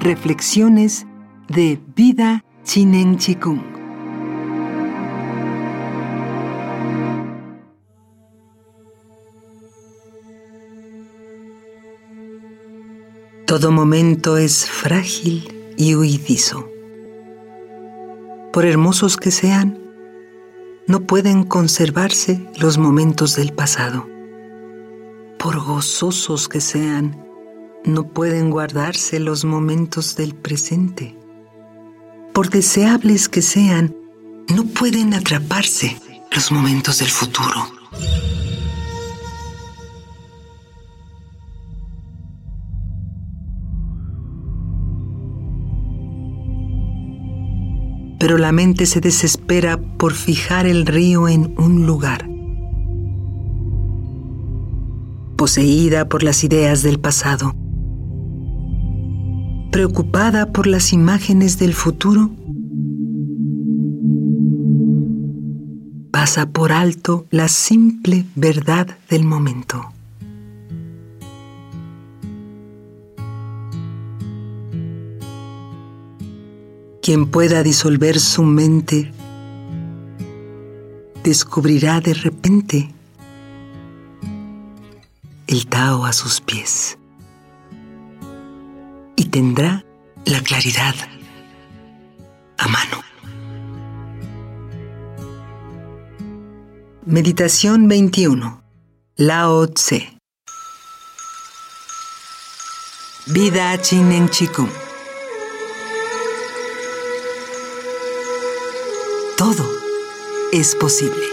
Reflexiones de Vida Chinen Chikung. Todo momento es frágil y huidizo. Por hermosos que sean, no pueden conservarse los momentos del pasado. Por gozosos que sean, no pueden guardarse los momentos del presente. Por deseables que sean, no pueden atraparse los momentos del futuro. pero la mente se desespera por fijar el río en un lugar. Poseída por las ideas del pasado, preocupada por las imágenes del futuro, pasa por alto la simple verdad del momento. Quien pueda disolver su mente descubrirá de repente el Tao a sus pies tendrá la claridad a mano. Meditación 21. Lao Tse. Vida Chinen todo es posible.